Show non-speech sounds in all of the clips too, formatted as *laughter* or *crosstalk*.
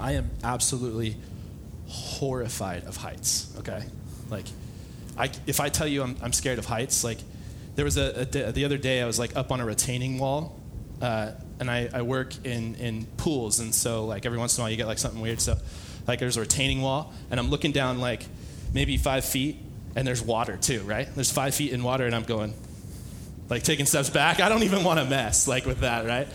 I am absolutely horrified of heights, okay? Like, I, if I tell you I'm, I'm scared of heights, like, there was a, a, the other day I was like up on a retaining wall, uh, and I, I work in, in pools, and so like every once in a while you get like something weird. So, like, there's a retaining wall, and I'm looking down like maybe five feet, and there's water too, right? There's five feet in water, and I'm going, like, taking steps back. I don't even want to mess, like, with that, right?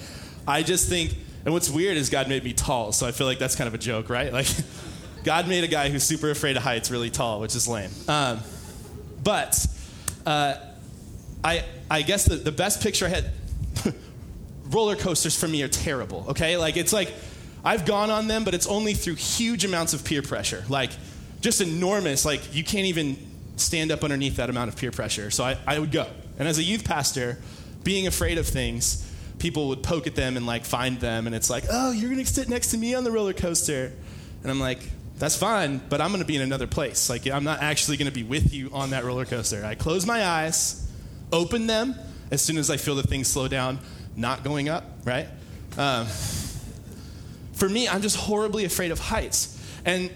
I just think, and what's weird is God made me tall, so I feel like that's kind of a joke, right? Like, *laughs* God made a guy who's super afraid of heights really tall, which is lame. Um, but uh, I, I guess the, the best picture I had *laughs* roller coasters for me are terrible, okay? Like, it's like I've gone on them, but it's only through huge amounts of peer pressure. Like, just enormous. Like, you can't even stand up underneath that amount of peer pressure. So I, I would go. And as a youth pastor, being afraid of things, people would poke at them and like find them. And it's like, oh, you're to sit next to me on the roller coaster. And I'm like, that's fine, but I'm to be in another place. Like, I'm not actually to be with you on that roller coaster. I close my eyes, open them as soon as I feel the thing slow down, not going up, right? Um, for me, I'm just horribly afraid of heights. And,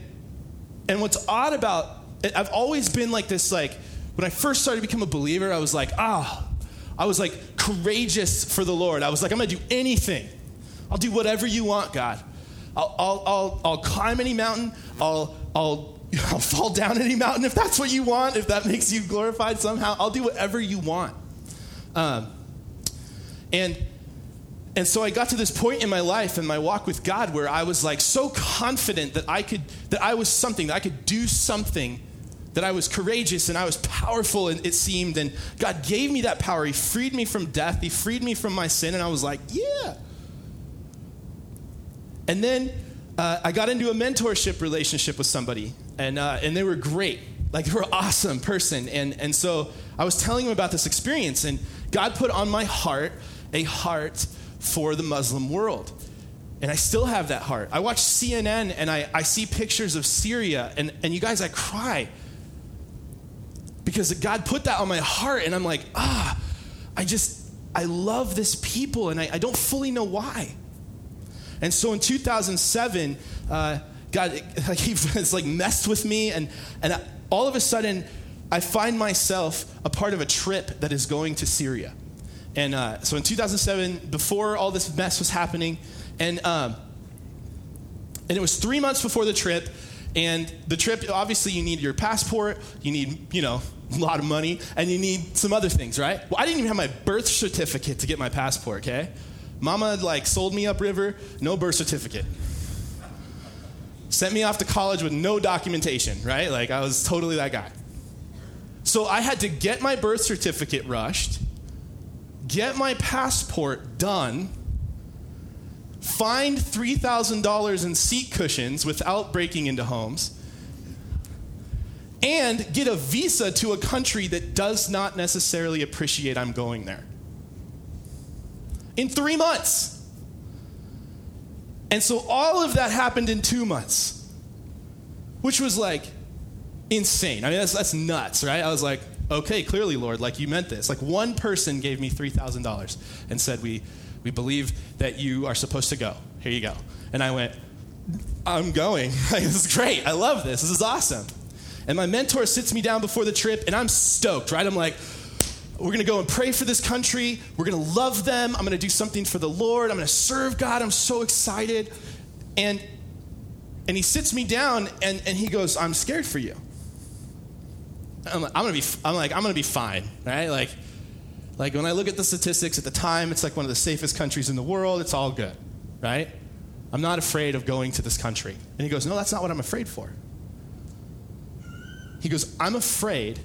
and what's odd about I've always been like this, like, when I first started to become a believer, I was like, ah, oh. I was like courageous for the Lord. I was like, I'm gonna do anything. I'll do whatever you want, God. I'll, I'll, I'll, I'll climb any mountain. I'll, I'll, *laughs* I'll fall down any mountain if that's what you want, if that makes you glorified somehow. I'll do whatever you want. Um, and and so I got to this point in my life and my walk with God where I was like so confident that I could that I was something, that I could do something, that I was courageous and I was powerful and it seemed and God gave me that power. He freed me from death. He freed me from my sin and I was like, yeah. And then uh, I got into a mentorship relationship with somebody and uh, and they were great. Like they were an awesome person. And and so I was telling him about this experience and God put on my heart a heart for the Muslim world. And I still have that heart. I watch CNN and I, I see pictures of Syria, and, and you guys, I cry. Because God put that on my heart, and I'm like, ah, I just, I love this people, and I, I don't fully know why. And so in 2007, uh, God, like, *laughs* he has like messed with me, and, and all of a sudden, I find myself a part of a trip that is going to Syria. And uh, so in 2007, before all this mess was happening, and um, and it was three months before the trip. And the trip, obviously, you need your passport, you need, you know, *laughs* a lot of money, and you need some other things, right? Well, I didn't even have my birth certificate to get my passport, okay? Mama, like, sold me upriver, no birth certificate. Sent me off to college with no documentation, right? Like, I was totally that guy. So I had to get my birth certificate rushed get my passport done, find $3,000 in seat cushions without breaking into homes, and get a visa to a country that does not necessarily appreciate I'm going there. In three months. And so all of that happened in two months, which was like insane. I mean, that's, that's nuts, right? I was like, okay, clearly, Lord, like you meant this. Like one person gave me $3,000 and said, we, we believe that you are supposed to go. Here you go. And I went, I'm going. *laughs* this is great. I love this. This is awesome. And my mentor sits me down before the trip, and I'm stoked, right? I'm like, we're to go and pray for this country. We're to love them. I'm to do something for the Lord. I'm to serve God. I'm so excited. And and he sits me down and, and he goes, I'm scared for you. I'm, I'm gonna be, I'm like, I'm gonna be fine, right? Like, like when I look at the statistics at the time, it's like one of the safest countries in the world. It's all good, right? I'm not afraid of going to this country. And he goes, No, that's not what I'm afraid for. He goes, I'm afraid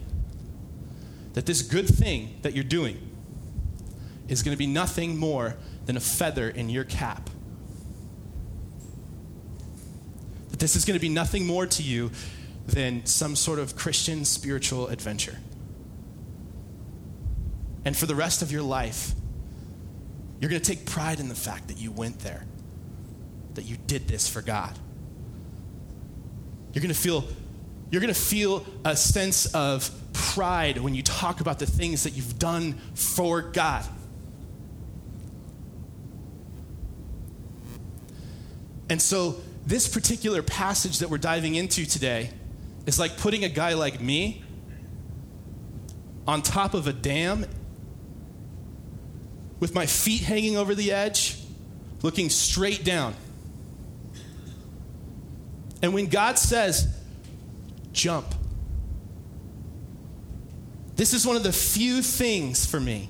that this good thing that you're doing is going to be nothing more than a feather in your cap. That this is going to be nothing more to you than some sort of Christian spiritual adventure. And for the rest of your life, you're going to take pride in the fact that you went there, that you did this for God. You're going to feel you're going to feel a sense of pride when you talk about the things that you've done for God. And so this particular passage that we're diving into today is like putting a guy like me on top of a dam with my feet hanging over the edge, looking straight down. And when God says, jump, this is one of the few things for me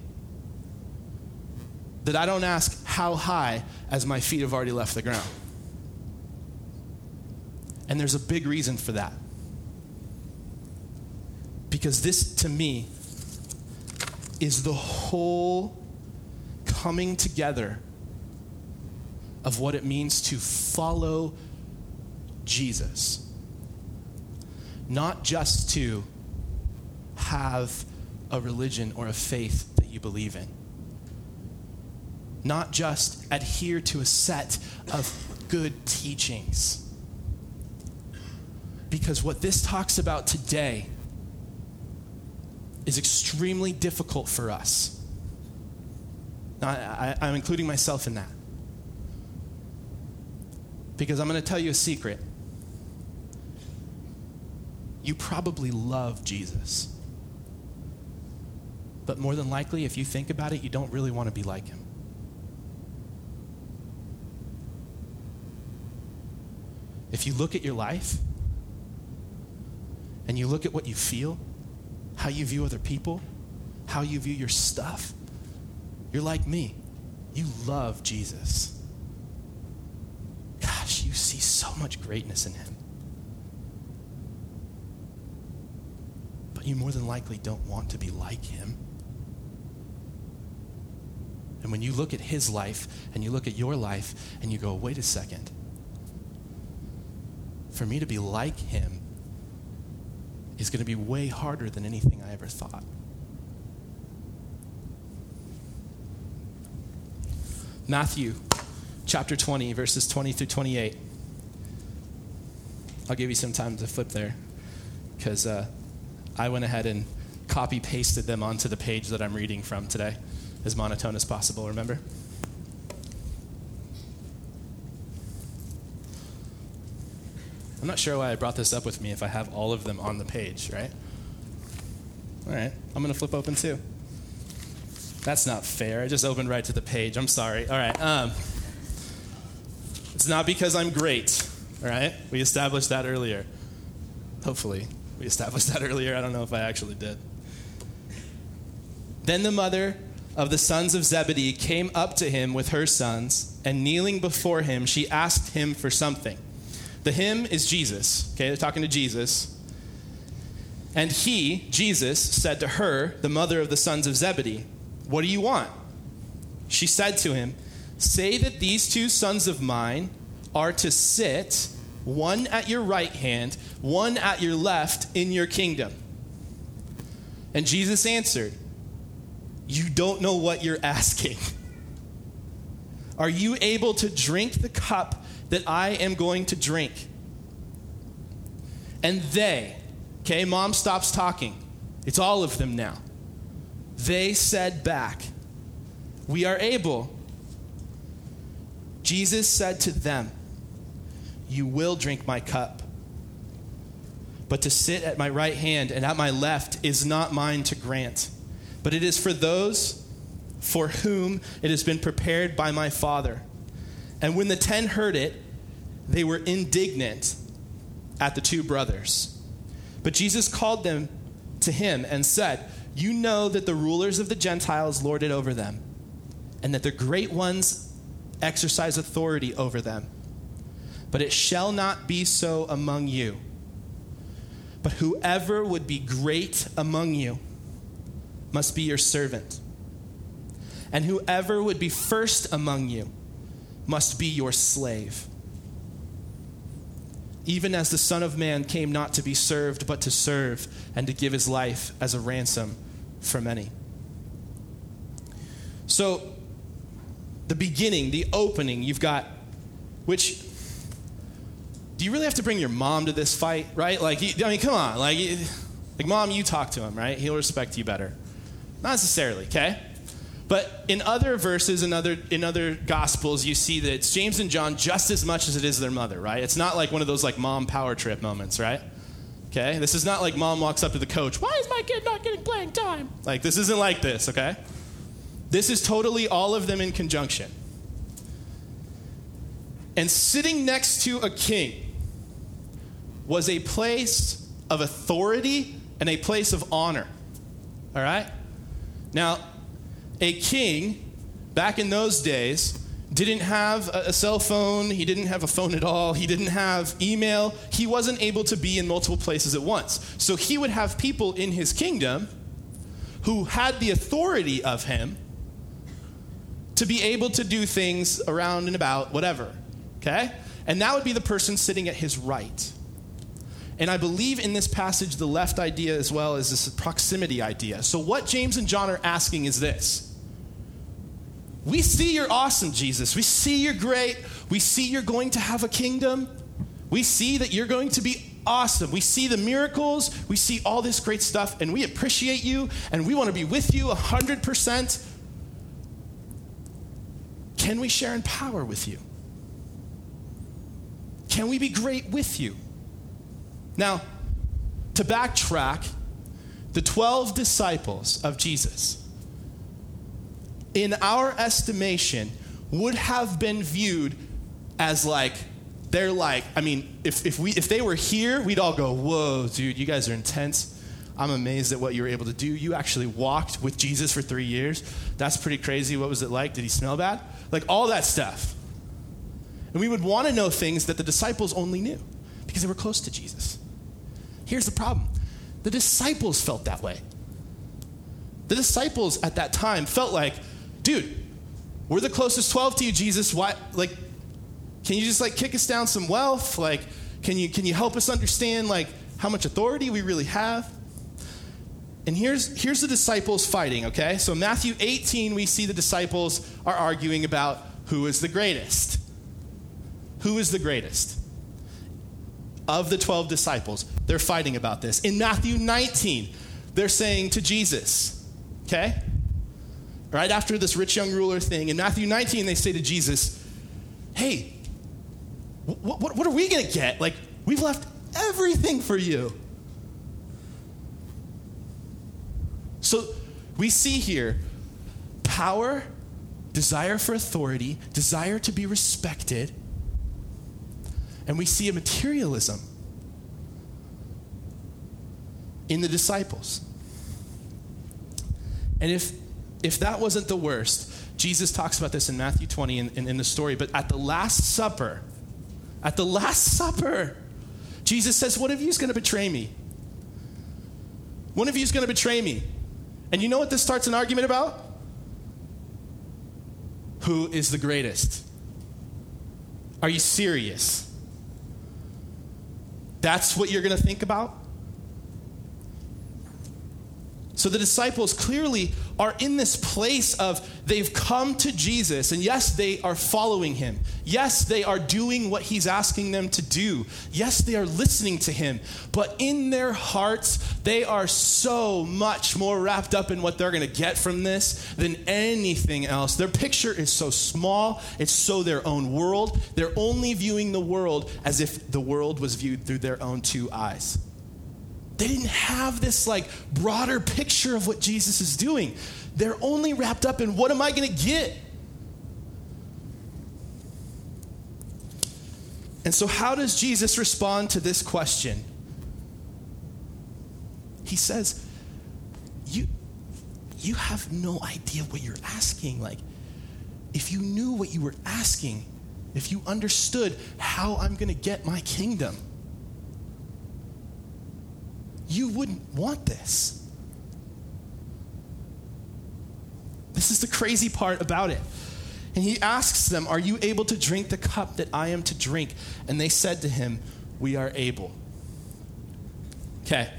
that I don't ask how high as my feet have already left the ground. And there's a big reason for that. Because this, to me, is the whole coming together of what it means to follow Jesus. Not just to have a religion or a faith that you believe in. Not just adhere to a set of good teachings. Because what this talks about today is extremely difficult for us. I, I'm including myself in that. Because I'm going to tell you a secret. You probably love Jesus. But more than likely, if you think about it, you don't really want to be like him. If you look at your life and you look at what you feel, how you view other people, how you view your stuff, you're like me. You love Jesus. Gosh, you see so much greatness in him. But you more than likely don't want to be like him. And when you look at his life and you look at your life and you go, wait a second, for me to be like him is going to be way harder than anything I ever thought. Matthew chapter 20, verses 20 through 28. I'll give you some time to flip there because uh, I went ahead and copy pasted them onto the page that I'm reading from today as monotone as possible, remember? I'm not sure why I brought this up with me if I have all of them on the page, right? All right, I'm going to flip open too. That's not fair. I just opened right to the page. I'm sorry. All right. Um, it's not because I'm great, all right? We established that earlier. Hopefully, we established *laughs* that earlier. I don't know if I actually did. Then the mother of the sons of Zebedee came up to him with her sons, and kneeling before him, she asked him for something. The him is Jesus. Okay, they're talking to Jesus. And he, Jesus, said to her, the mother of the sons of Zebedee, What do you want? She said to him, Say that these two sons of mine are to sit, one at your right hand, one at your left, in your kingdom. And Jesus answered, you don't know what you're asking. *laughs* Are you able to drink the cup that I am going to drink? And they, okay, mom stops talking. It's all of them now. They said back, We are able. Jesus said to them, You will drink my cup. But to sit at my right hand and at my left is not mine to grant but it is for those for whom it has been prepared by my Father. And when the ten heard it, they were indignant at the two brothers. But Jesus called them to him and said, You know that the rulers of the Gentiles lord it over them, and that the great ones exercise authority over them. But it shall not be so among you. But whoever would be great among you, must be your servant. And whoever would be first among you must be your slave. Even as the Son of Man came not to be served, but to serve and to give his life as a ransom for many. So, the beginning, the opening, you've got, which, do you really have to bring your mom to this fight, right? Like, I mean, come on. Like, like mom, you talk to him, right? He'll respect you better. Not necessarily, okay? But in other verses, in other, in other gospels, you see that it's James and John just as much as it is their mother, right? It's not like one of those like mom power trip moments, right? Okay? This is not like mom walks up to the coach, why is my kid not getting playing time? Like, this isn't like this, okay? This is totally all of them in conjunction. And sitting next to a king was a place of authority and a place of honor. All right? Now, a king back in those days didn't have a cell phone, he didn't have a phone at all, he didn't have email, he wasn't able to be in multiple places at once. So he would have people in his kingdom who had the authority of him to be able to do things around and about, whatever. Okay? And that would be the person sitting at his right. And I believe in this passage, the left idea as well as this proximity idea. So, what James and John are asking is this We see you're awesome, Jesus. We see you're great. We see you're going to have a kingdom. We see that you're going to be awesome. We see the miracles. We see all this great stuff, and we appreciate you, and we want to be with you 100%. Can we share in power with you? Can we be great with you? Now, to backtrack, the 12 disciples of Jesus, in our estimation, would have been viewed as like, they're like, I mean, if, if, we, if they were here, we'd all go, whoa, dude, you guys are intense. I'm amazed at what you were able to do. You actually walked with Jesus for three years. That's pretty crazy. What was it like? Did he smell bad? Like all that stuff. And we would want to know things that the disciples only knew because they were close to Jesus. Here's the problem the disciples felt that way. The disciples at that time felt like, dude, we're the closest 12 to you, Jesus. Why, like, can you just like kick us down some wealth? Like, can you, can you help us understand like how much authority we really have? And here's, here's the disciples fighting, okay? So, Matthew 18, we see the disciples are arguing about who is the greatest. Who is the greatest? Of the 12 disciples, they're fighting about this. In Matthew 19, they're saying to Jesus, okay? Right after this rich young ruler thing, in Matthew 19, they say to Jesus, hey, what, what, what are we going to get? Like, we've left everything for you. So we see here power, desire for authority, desire to be respected, and we see a materialism in the disciples. And if, if that wasn't the worst, Jesus talks about this in Matthew 20 in, in, in the story, but at the Last Supper, at the Last Supper, Jesus says, One of you is going to betray me. One of you is going to betray me. And you know what this starts an argument about? Who is the greatest? Are you serious? That's what you're going to think about? So the disciples clearly are in this place of they've come to Jesus, and yes, they are following him. Yes, they are doing what he's asking them to do. Yes, they are listening to him. But in their hearts, they are so much more wrapped up in what they're going to get from this than anything else. Their picture is so small, it's so their own world. They're only viewing the world as if the world was viewed through their own two eyes. They didn't have this like broader picture of what Jesus is doing. They're only wrapped up in what am I going to get? And so, how does Jesus respond to this question? He says, You, you have no idea what you're asking. Like, if you knew what you were asking, if you understood how I'm going to get my kingdom, you wouldn't want this. This is the crazy part about it. And he asks them, Are you able to drink the cup that I am to drink? And they said to him, We are able. Okay.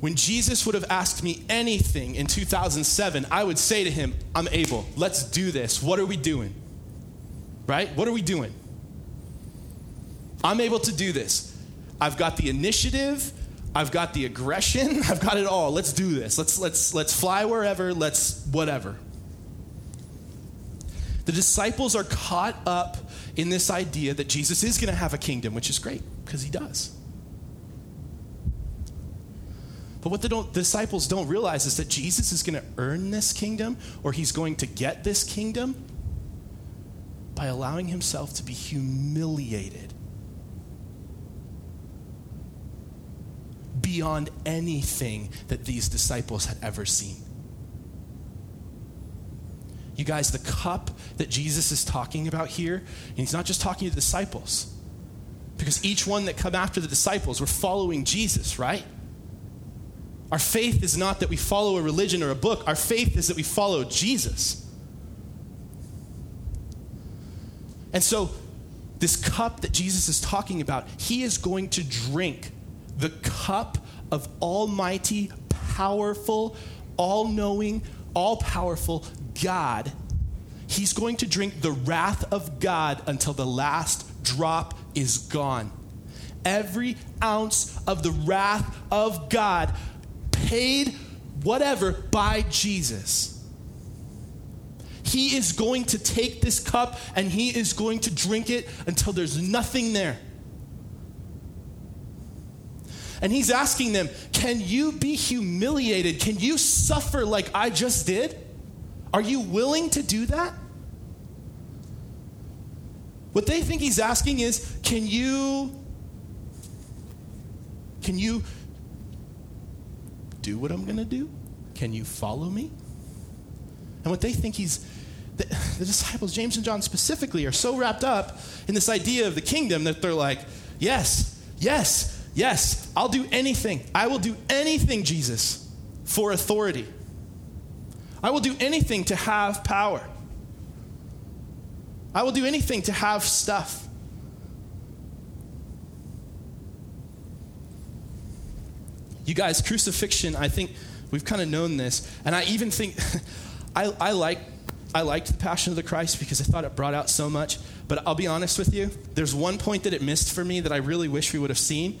When Jesus would have asked me anything in 2007, I would say to him, I'm able. Let's do this. What are we doing? Right? What are we doing? I'm able to do this. I've got the initiative, I've got the aggression, *laughs* I've got it all. Let's do this. Let's let's let's fly wherever, let's whatever. The disciples are caught up in this idea that Jesus is going to have a kingdom, which is great because he does. But what the don't, disciples don't realize is that Jesus is going to earn this kingdom or he's going to get this kingdom by allowing himself to be humiliated beyond anything that these disciples had ever seen. You guys, the cup that Jesus is talking about here, and he's not just talking to the disciples, because each one that come after the disciples were following Jesus, right? Our faith is not that we follow a religion or a book, our faith is that we follow Jesus. And so, this cup that Jesus is talking about, he is going to drink the cup of almighty, powerful, all knowing, all powerful God. He's going to drink the wrath of God until the last drop is gone. Every ounce of the wrath of God paid whatever by Jesus. He is going to take this cup and he is going to drink it until there's nothing there. And he's asking them, Can you be humiliated? Can you suffer like I just did? Are you willing to do that? What they think he's asking is, Can you. Can you do what I'm going to do? Can you follow me? And what they think he's the, the, disciples, James and John specifically, are so wrapped up in this idea of the kingdom that they're like, yes, yes, Yes, I'll do anything. I will do anything, Jesus, for authority. I will do anything to have power. I will do anything to have stuff. You guys, crucifixion, I think we've kind of known this. And I even think, *laughs* I, I, like, I liked the Passion of the Christ because I thought it brought out so much. But I'll be honest with you, there's one point that it missed for me that I really wish we would have seen.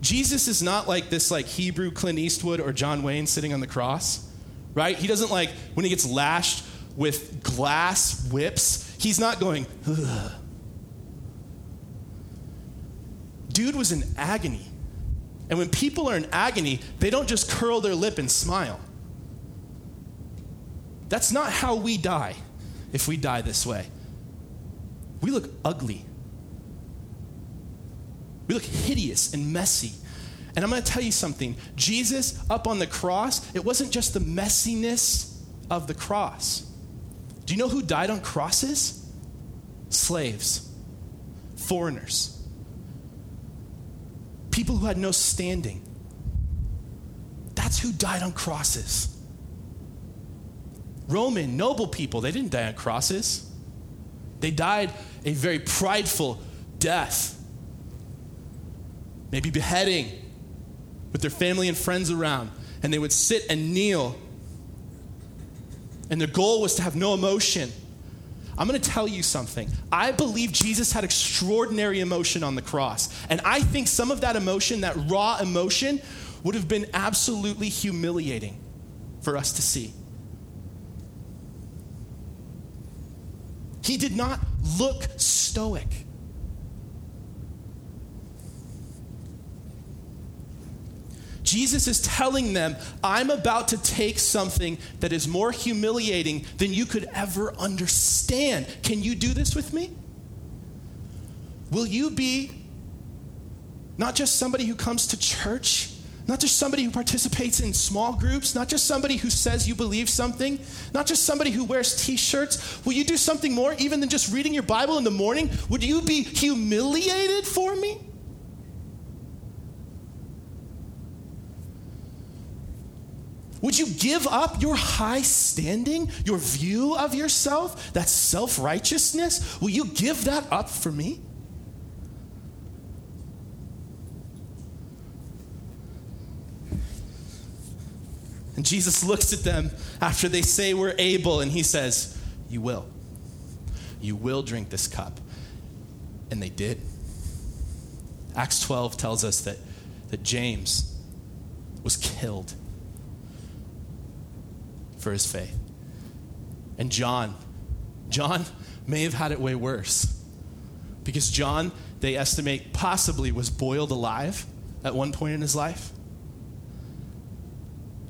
Jesus is not like this like Hebrew Clint Eastwood or John Wayne sitting on the cross, right? He doesn't like when he gets lashed with glass whips, he's not going, Ugh. Dude was in agony. And when people are in agony, they don't just curl their lip and smile. That's not how we die if we die this way. We look ugly. We look hideous and messy. And I'm going to tell you something Jesus up on the cross, it wasn't just the messiness of the cross. Do you know who died on crosses? Slaves, foreigners, people who had no standing. That's who died on crosses. Roman noble people, they didn't die on crosses. They died a very prideful death maybe beheading with their family and friends around. And they would sit and kneel. And their goal was to have no emotion. I'm going to tell you something. I believe Jesus had extraordinary emotion on the cross. And I think some of that emotion, that raw emotion, would have been absolutely humiliating for us to see. He did not look stoic. Jesus is telling them, I'm about to take something that is more humiliating than you could ever understand. Can you do this with me? Will you be not just somebody who comes to church, not just somebody who participates in small groups, not just somebody who says you believe something, not just somebody who wears t shirts. Will you do something more even than just reading your Bible in the morning? Would you be humiliated for me? Would you give up your high standing, your view of yourself, that self righteousness? Will you give that up for me? And Jesus looks at them after they say we're able, and he says, You will. You will drink this cup. And they did. Acts 12 tells us that, that James, was killed for his faith. And John, John may have had it way worse. Because John, they estimate, possibly was boiled alive at one point in his life.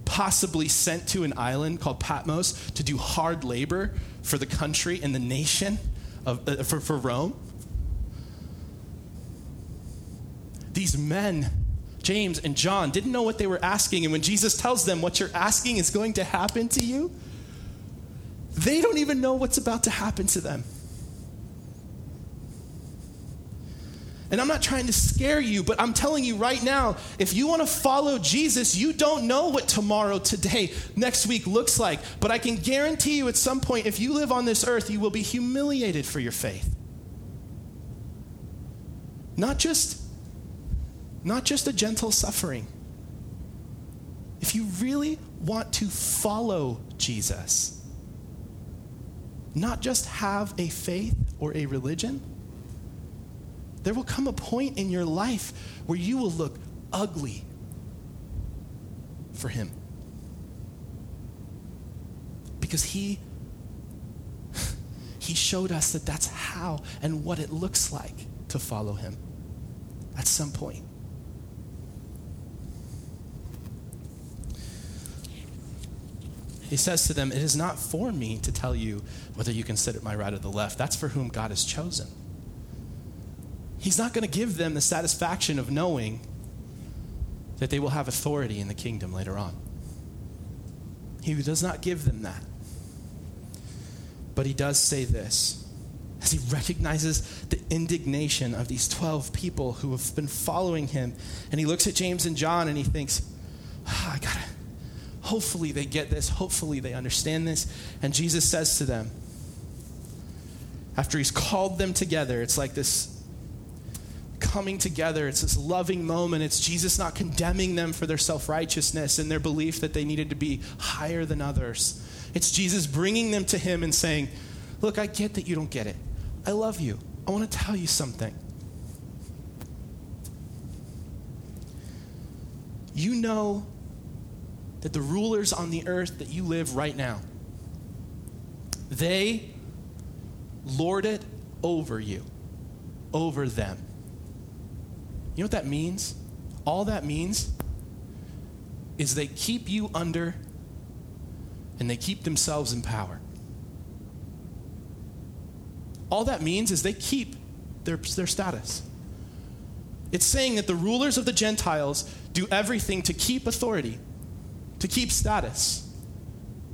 Possibly sent to an island called Patmos to do hard labor for the country and the nation of, uh, for, for Rome. These men, James and John, didn't know what they were asking. And when Jesus tells them what you're asking is going to happen to you, they don't even know what's about to happen to them. And I'm not trying to scare you, but I'm telling you right now if you want to follow Jesus, you don't know what tomorrow, today, next week looks like. But I can guarantee you at some point, if you live on this earth, you will be humiliated for your faith. Not just, not just a gentle suffering. If you really want to follow Jesus, not just have a faith or a religion, there will come a point in your life where you will look ugly for Him. Because He *laughs* he showed us that that's how and what it looks like to follow him at some point. He says to them, It is not for me to tell you whether you can sit at my right or the left. That's for whom God has chosen. He's not going to give them the satisfaction of knowing that they will have authority in the kingdom later on. He does not give them that. But he does say this as he recognizes the indignation of these 12 people who have been following him. And he looks at James and John and he thinks, oh, I gotta, hopefully they get this. Hopefully they understand this. And Jesus says to them, after he's called them together, it's like this coming together. It's this loving moment. It's Jesus not condemning them for their self righteousness and their belief that they needed to be higher than others. It's Jesus bringing them to Him and saying, Look, I get that you don't get it. I love you. I want to tell you something. You know that the rulers on the earth that you live right now, they lord it over you, over them. You know what that means? All that means is they keep you under and they keep themselves in power. All that means is they keep their, their status. It's saying that the rulers of the Gentiles do everything to keep authority, to keep status,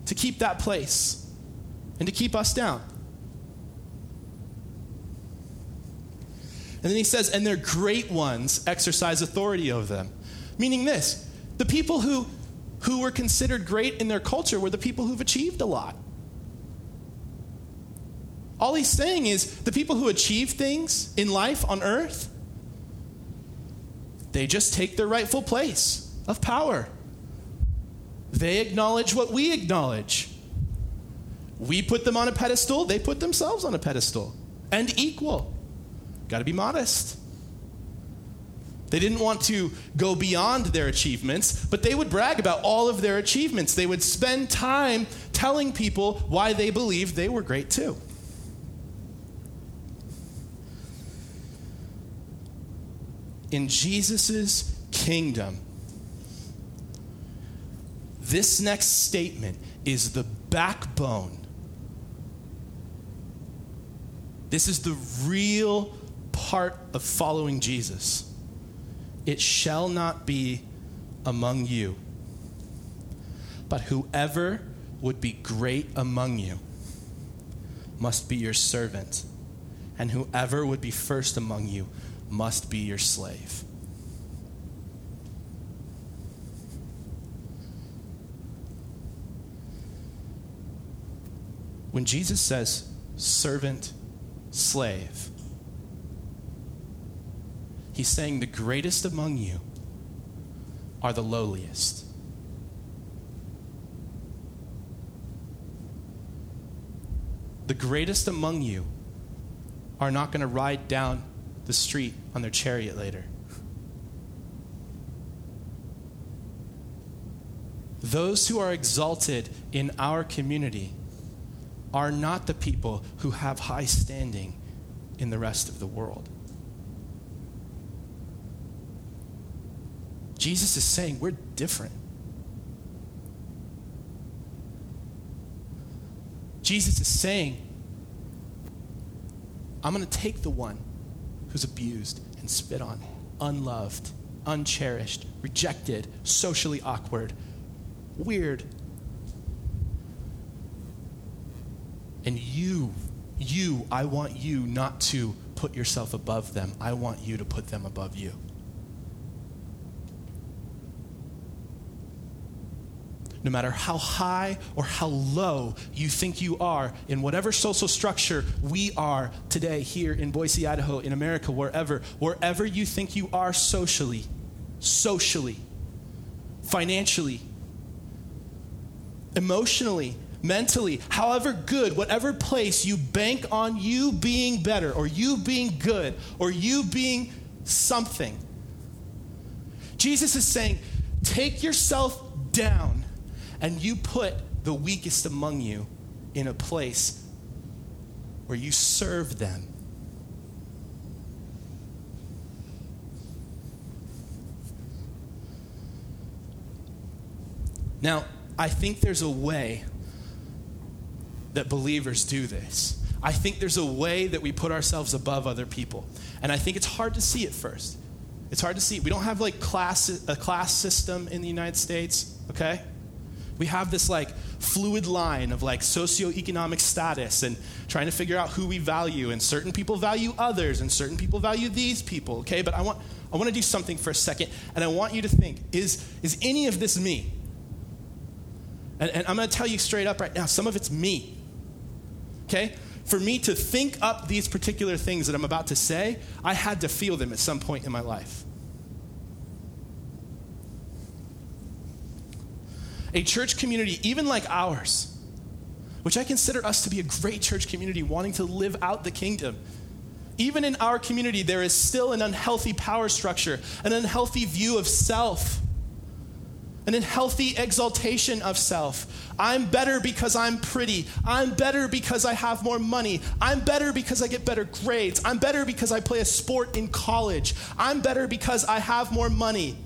to keep that place, and to keep us down. And then he says, and their great ones exercise authority over them. Meaning this the people who, who were considered great in their culture were the people who've achieved a lot. All he's saying is the people who achieve things in life on earth, they just take their rightful place of power. They acknowledge what we acknowledge. We put them on a pedestal, they put themselves on a pedestal, and equal. Got to be modest. They didn't want to go beyond their achievements, but they would brag about all of their achievements. They would spend time telling people why they believed they were great too. In Jesus' kingdom, this next statement is the backbone. This is the real part of following Jesus. It shall not be among you, but whoever would be great among you must be your servant, and whoever would be first among you must be your slave. When Jesus says servant, slave, He's saying the greatest among you are the lowliest. The greatest among you are not going to ride down the street on their chariot later. those who are exalted in our community are not the people who have high standing in the rest of the world. Jesus is saying we're different. Jesus is saying, I'm going to take the one who's abused and spit on, unloved, uncherished, rejected, socially awkward, weird. And you, you, I want you not to put yourself above them. I want you to put them above you. no matter how high or how low you think you are in whatever social structure we are today here in Boise, Idaho, in America, wherever, wherever you think you are socially, socially, financially, emotionally, mentally, however good, whatever place you bank on you being better or you being good or you being something. Jesus is saying, take yourself down and you put the weakest among you in a place where you serve them. Now, I think there's a way that believers do this. I think there's a way that we put ourselves above other people. And I think it's hard to see at first. It's hard to see. We don't have like class a class system in the United States, okay? We have this like fluid line of like socioeconomic status and trying to figure out who we value. And certain people value others and certain people value these people, okay? But I want, I want to do something for a second and I want you to think is, is any of this me? And, and I'm going to tell you straight up right now some of it's me, okay? For me to think up these particular things that I'm about to say, I had to feel them at some point in my life. a church community, even like ours, which I consider us to be a great church community wanting to live out the kingdom. Even in our community, there is still an unhealthy power structure, an unhealthy view of self, an unhealthy exaltation of self. I'm better because I'm pretty. I'm better because I have more money. I'm better because I get better grades. I'm better because I play a sport in college. I'm better because I have more money.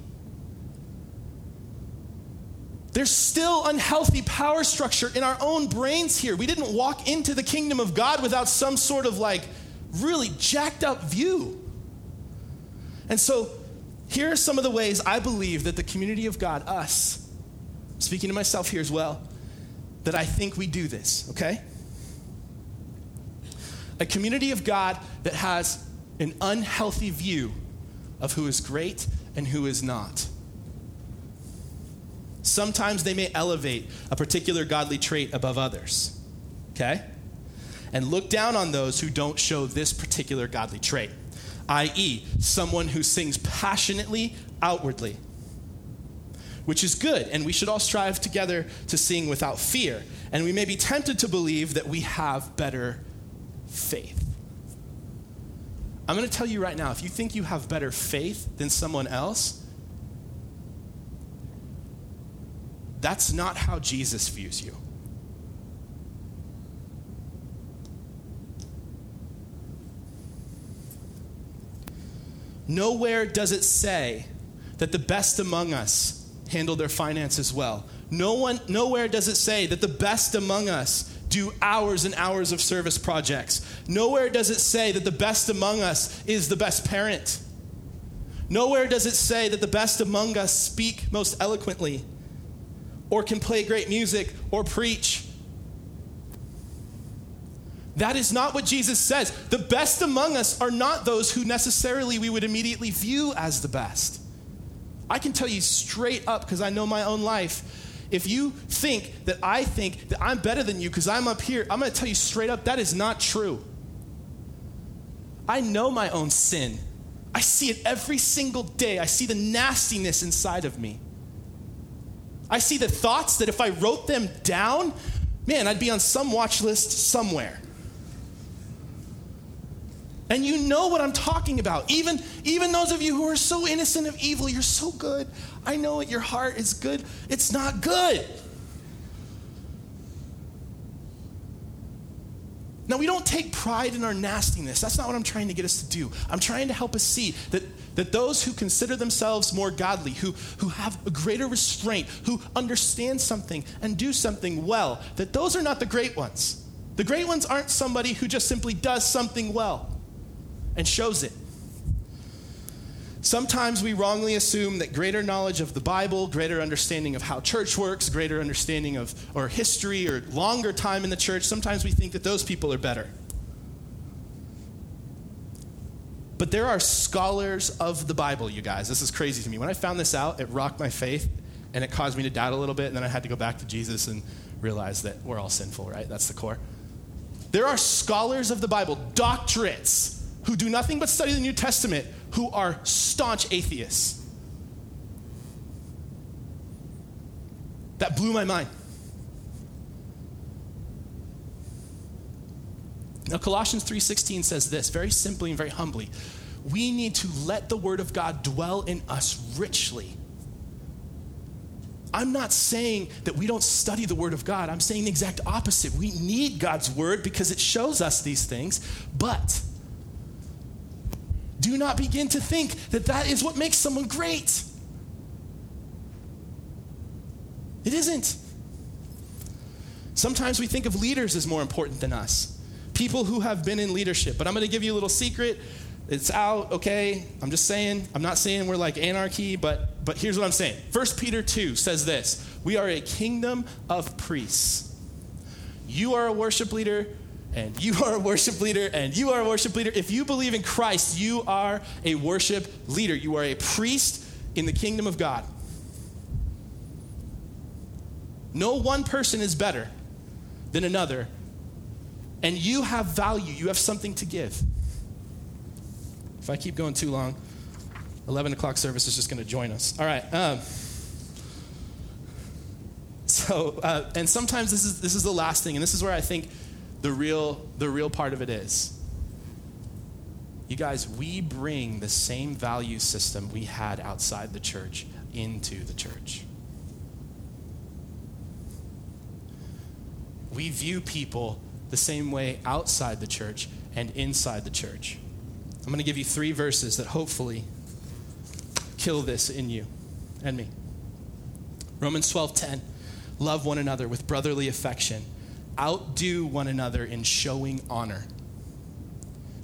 There's still unhealthy power structure in our own brains here. We didn't walk into the kingdom of God without some sort of like really jacked up view. And so, here are some of the ways I believe that the community of God, us, speaking to myself here as well, that I think we do this, okay? A community of God that has an unhealthy view of who is great and who is not. Sometimes they may elevate a particular godly trait above others. Okay? And look down on those who don't show this particular godly trait, i.e., someone who sings passionately outwardly, which is good, and we should all strive together to sing without fear. And we may be tempted to believe that we have better faith. I'm going to tell you right now if you think you have better faith than someone else, That's not how Jesus views you. Nowhere does it say that the best among us handle their finances well. No one, nowhere does it say that the best among us do hours and hours of service projects. Nowhere does it say that the best among us is the best parent. Nowhere does it say that the best among us speak most eloquently or can play great music or preach. That is not what Jesus says. The best among us are not those who necessarily we would immediately view as the best. I can tell you straight up because I know my own life. If you think that I think that I'm better than you because I'm up here, I'm going to tell you straight up that is not true. I know my own sin. I see it every single day. I see the nastiness inside of me. I see the thoughts that if I wrote them down, man, I'd be on some watch list somewhere. And you know what I'm talking about. Even, even those of you who are so innocent of evil, you're so good. I know it, your heart is good. It's not good. Now, we don't take pride in our nastiness. That's not what I'm trying to get us to do. I'm trying to help us see that, that those who consider themselves more godly, who, who have a greater restraint, who understand something and do something well, that those are not the great ones. The great ones aren't somebody who just simply does something well and shows it. Sometimes we wrongly assume that greater knowledge of the Bible, greater understanding of how church works, greater understanding of or history or longer time in the church, sometimes we think that those people are better. But there are scholars of the Bible, you guys. This is crazy to me. When I found this out, it rocked my faith and it caused me to doubt a little bit, and then I had to go back to Jesus and realize that we're all sinful, right? That's the core. There are scholars of the Bible, doctorates who do nothing but study the New Testament, who are staunch atheists. That blew my mind. Now Colossians 3:16 says this very simply and very humbly. We need to let the word of God dwell in us richly. I'm not saying that we don't study the Word of God. I'm saying the exact opposite. We need God's Word because it shows us these things. But do not begin to think that that is what makes someone great. It isn't. Sometimes we think of leaders as more important than us, people who have been in leadership. But I'm going to give you a little secret. It's out, okay? I'm just saying, I'm not saying we're like anarchy, but, but here's what I'm saying. 1 Peter 2 says this We are a kingdom of priests. You are a worship leader, and you are a worship leader, and you are a worship leader. If you believe in Christ, you are a worship leader. You are a priest in the kingdom of God. No one person is better than another, and you have value. You have something to give. If I keep going too long, 11 o'clock service is just going to join us. All right. Um, so, uh, and sometimes this is, this is the last thing, and this is where I think the real, the real part of it is. You guys, we bring the same value system we had outside the church into the church. We view people the same way outside the church and inside the church. I'm going to give you three verses that hopefully kill this in you and me. Romans 12:10 Love one another with brotherly affection outdo one another in showing honor.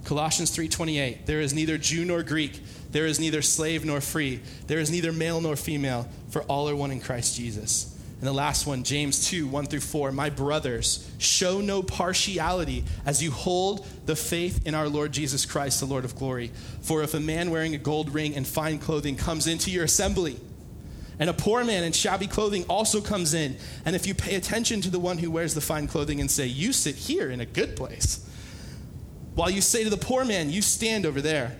Colossians 3:28 There is neither Jew nor Greek, there is neither slave nor free, there is neither male nor female, for all are one in Christ Jesus. And the last one, James 2, 1 through 4. My brothers, show no partiality as you hold the faith in our Lord Jesus Christ, the Lord of glory. For if a man wearing a gold ring and fine clothing comes into your assembly, and a poor man in shabby clothing also comes in. And if you pay attention to the one who wears the fine clothing and say, You sit here in a good place, while you say to the poor man, You stand over there,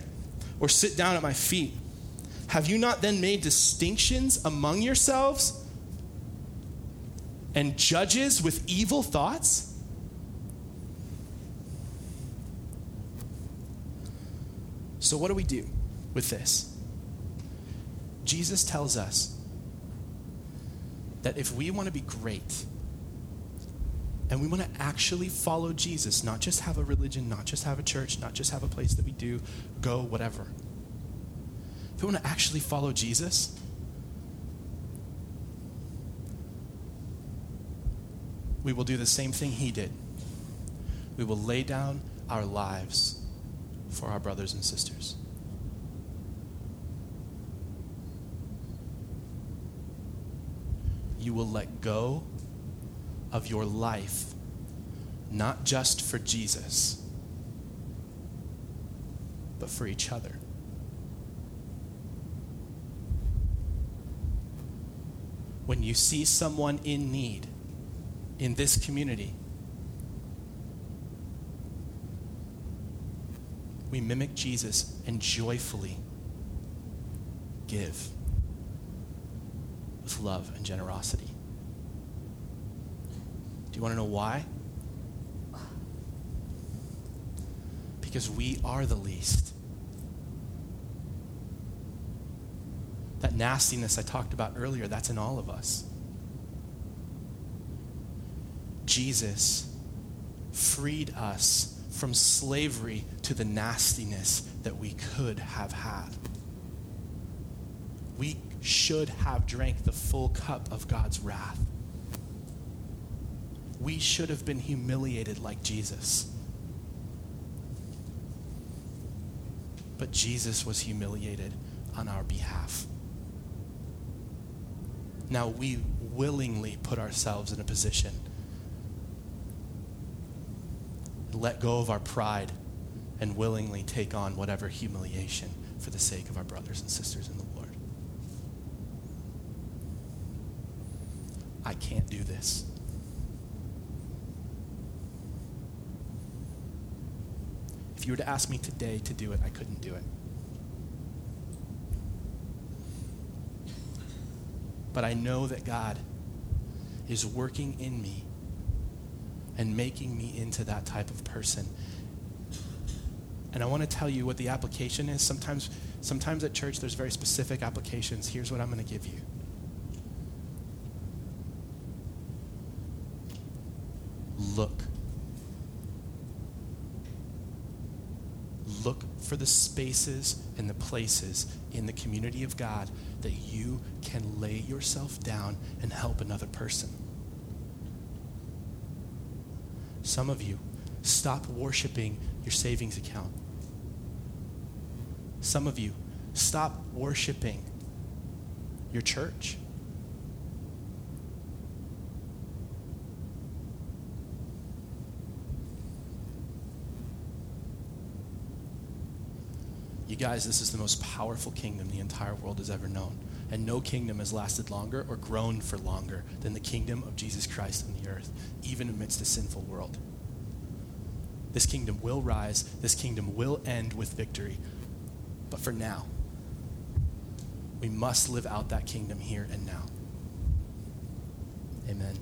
or sit down at my feet, have you not then made distinctions among yourselves and judges with evil thoughts? So, what do we do with this? Jesus tells us that if we want to be great and we want to actually follow Jesus, not just have a religion, not just have a church, not just have a place that we do, go, whatever. If we want to actually follow Jesus, we will do the same thing he did. We will lay down our lives for our brothers and sisters. You will let go of your life, not just for Jesus, but for each other. When you see someone in need in this community, we mimic Jesus and joyfully give with love and generosity. Do you want to know why? because we are the least. That nastiness I talked about earlier, that's in all of us. Jesus freed us from slavery to the nastiness that we could have had. We should have drank the full cup of God's wrath. We should have been humiliated like Jesus. But Jesus was humiliated on our behalf. Now we willingly put ourselves in a position let go of our pride and willingly take on whatever humiliation for the sake of our brothers and sisters in the Lord. I can't do this. If you were to ask me today to do it, I couldn't do it. But I know that God is working in me and making me into that type of person. And I want to tell you what the application is. Sometimes, sometimes at church, there's very specific applications. Here's what I'm going to give you. Look. Look for the spaces and the places in the community of God that you can lay yourself down and help another person. Some of you, stop worshiping your savings account. Some of you, stop worshiping your church. You guys, this is the most powerful kingdom the entire world has ever known. And no kingdom has lasted longer or grown for longer than the kingdom of Jesus Christ on the earth, even amidst a sinful world. This kingdom will rise, this kingdom will end with victory. But for now, we must live out that kingdom here and now. Amen.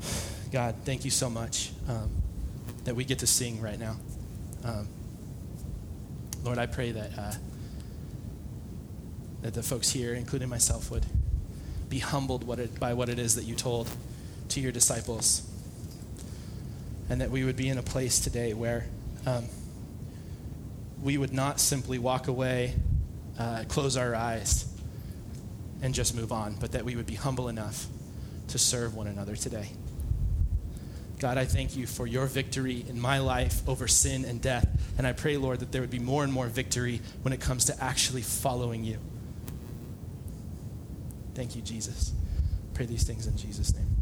*sighs* God, thank you so much um, that we get to sing right now. Um, Lord, I pray that. Uh, that the folks here, including myself, would be humbled what it, by what it is that you told to your disciples. And that we would be in a place today where um, we would not simply walk away, uh, close our eyes, and just move on, but that we would be humble enough to serve one another today. God, I thank you for your victory in my life over sin and death. And I pray, Lord, that there would be more and more victory when it comes to actually following you. Thank you, Jesus. Pray these things in Jesus' name.